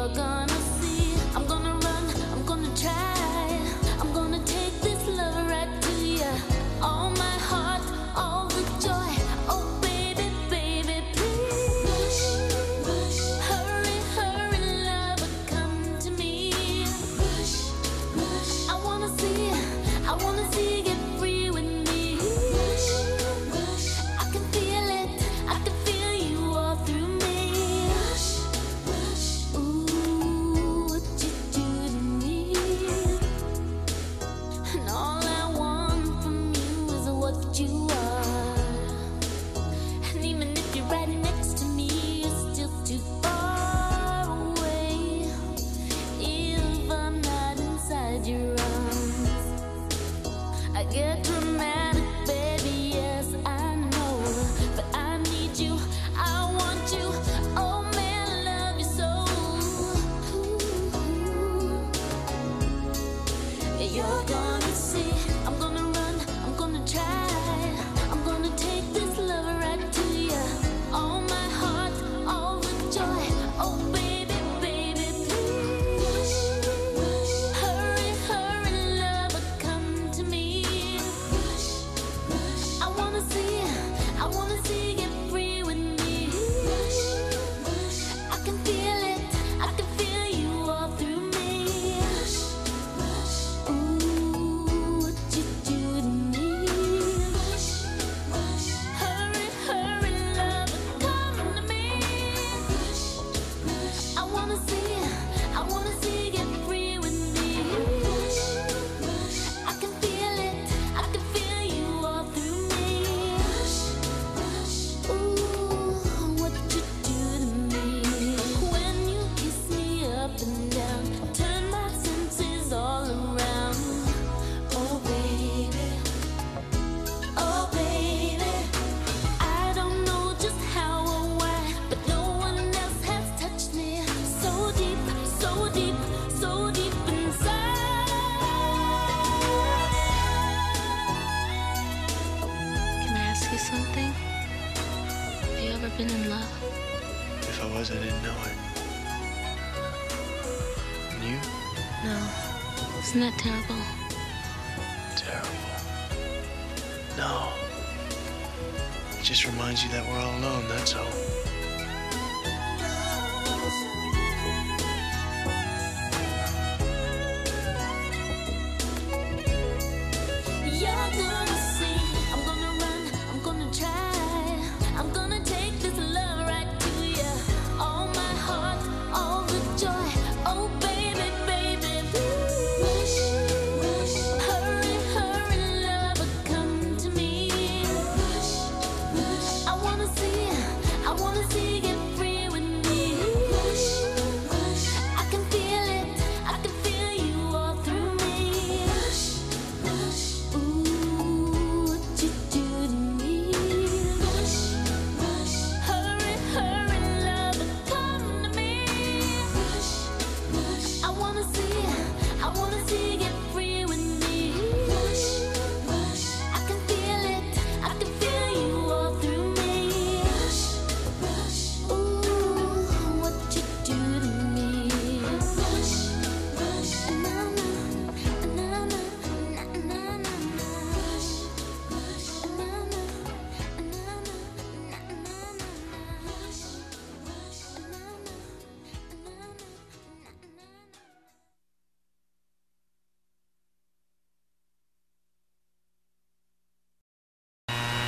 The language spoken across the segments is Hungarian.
you're gonna Isn't that terrible? Terrible. No. It just reminds you that we're all alone, that's all.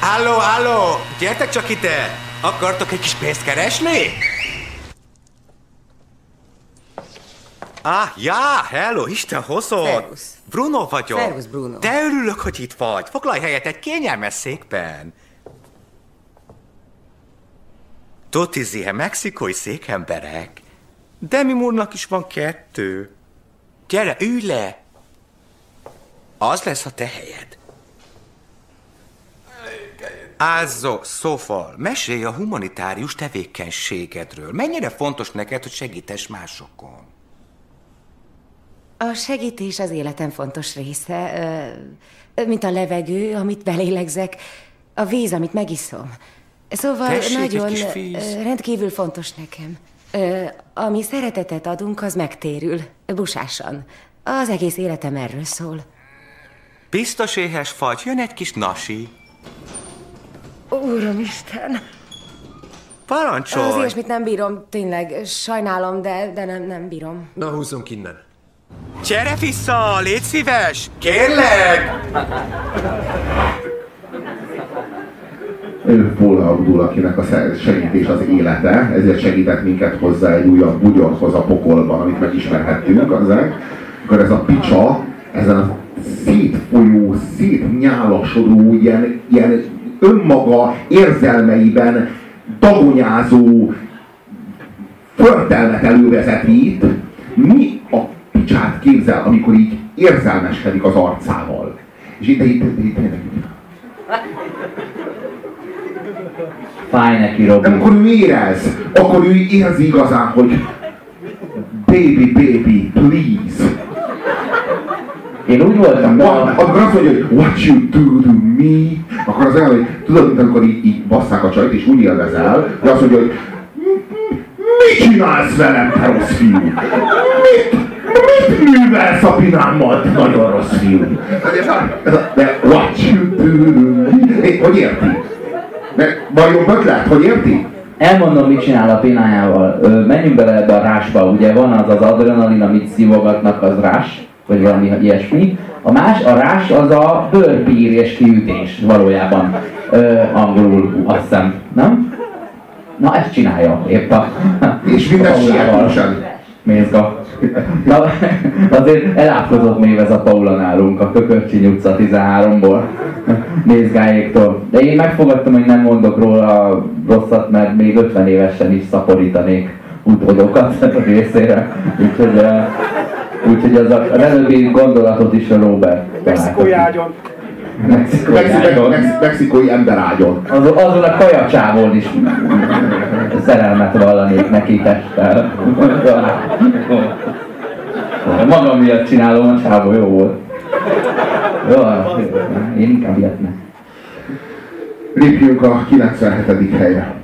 Halló, halló! Gyertek csak ide! Akartok egy kis pénzt keresni? Ah, ja, hello, Isten hozott! Szervusz. Bruno vagyok. Szervusz, Bruno. De örülök, hogy itt vagy. Foglalj helyet egy kényelmes székben. Tuti sie mexikói székemberek. Demi Moore-nak is van kettő. Gyere, ülj le! Az lesz a te helyed. Ázzó, szóval, mesélj a humanitárius tevékenységedről. Mennyire fontos neked, hogy segítesz másokon? A segítés az életem fontos része, ö, mint a levegő, amit belélegzek, a víz, amit megiszom. Szóval Tessék, nagyon rendkívül fontos nekem. Ö, Ami szeretetet adunk, az megtérül, busásan. Az egész életem erről szól. Biztos éhes vagy, jön egy kis nasi. Uramisten! Parancsolj! Az ilyesmit nem bírom, tényleg, sajnálom, de, de nem, nem bírom. Na, húzzunk innen. Gyere vissza, légy szíves! Kérlek! Ő Paul Abdul, akinek a segítés az élete, ezért segített minket hozzá egy újabb bugyorhoz a pokolban, amit megismerhettünk, azek, akkor ez a picsa, ezen a szétfolyó, szétnyálasodó, ilyen, ilyen önmaga érzelmeiben dagonyázó förtelmet elővezetít, mi a picsát képzel, amikor így érzelmeskedik az arcával. És itt, itt, itt, itt, itt Fáj neki, Robi. amikor ő érez, akkor ő érzi igazán, hogy baby, baby, please. Én úgy voltam vele, amikor azt mondja, hogy what you do to me, akkor az olyan, hogy tudod, mint amikor így, így basszák a csajt, és úgy élvezel, hogy azt mondja, hogy mit csinálsz velem, te rossz fiú? Mit, mit művelsz a pinámmal, te nagyon rossz fiú? Ez a, ez a, de? É, Hogy érti? De vajon ötlet, hogy érti? elmondom, mit csinál a pinájával. Menjünk bele ebbe a rásba, ugye van az az adrenalin, amit szívogatnak, az rás, vagy valami ilyesmi. A más, a rás az a bőrpír és kiütés valójában. Ö, angolul, azt hiszem, nem? Na, ezt csinálja épp a... És Paulával. sietősen. Mézga. Na, azért elátkozott még ez a Paula nálunk, a Kökörcsi utca 13-ból, Mézgáéktól. De én megfogadtam, hogy nem mondok róla rosszat, mert még 50 évesen is szaporítanék utódokat a részére. Úgyhogy, úgyhogy az a, előbbi gondolatot is a Robert Mexikói ágyon. Mexikói Mexi- ágyon. mex- Mexikói emberágyon. Az, azon a kajacsávon is szerelmet vallanék neki testtel. Magam miatt csinálom, a csávó jó volt. Jó, én inkább ilyet ne. Lépjünk a 97. helyre.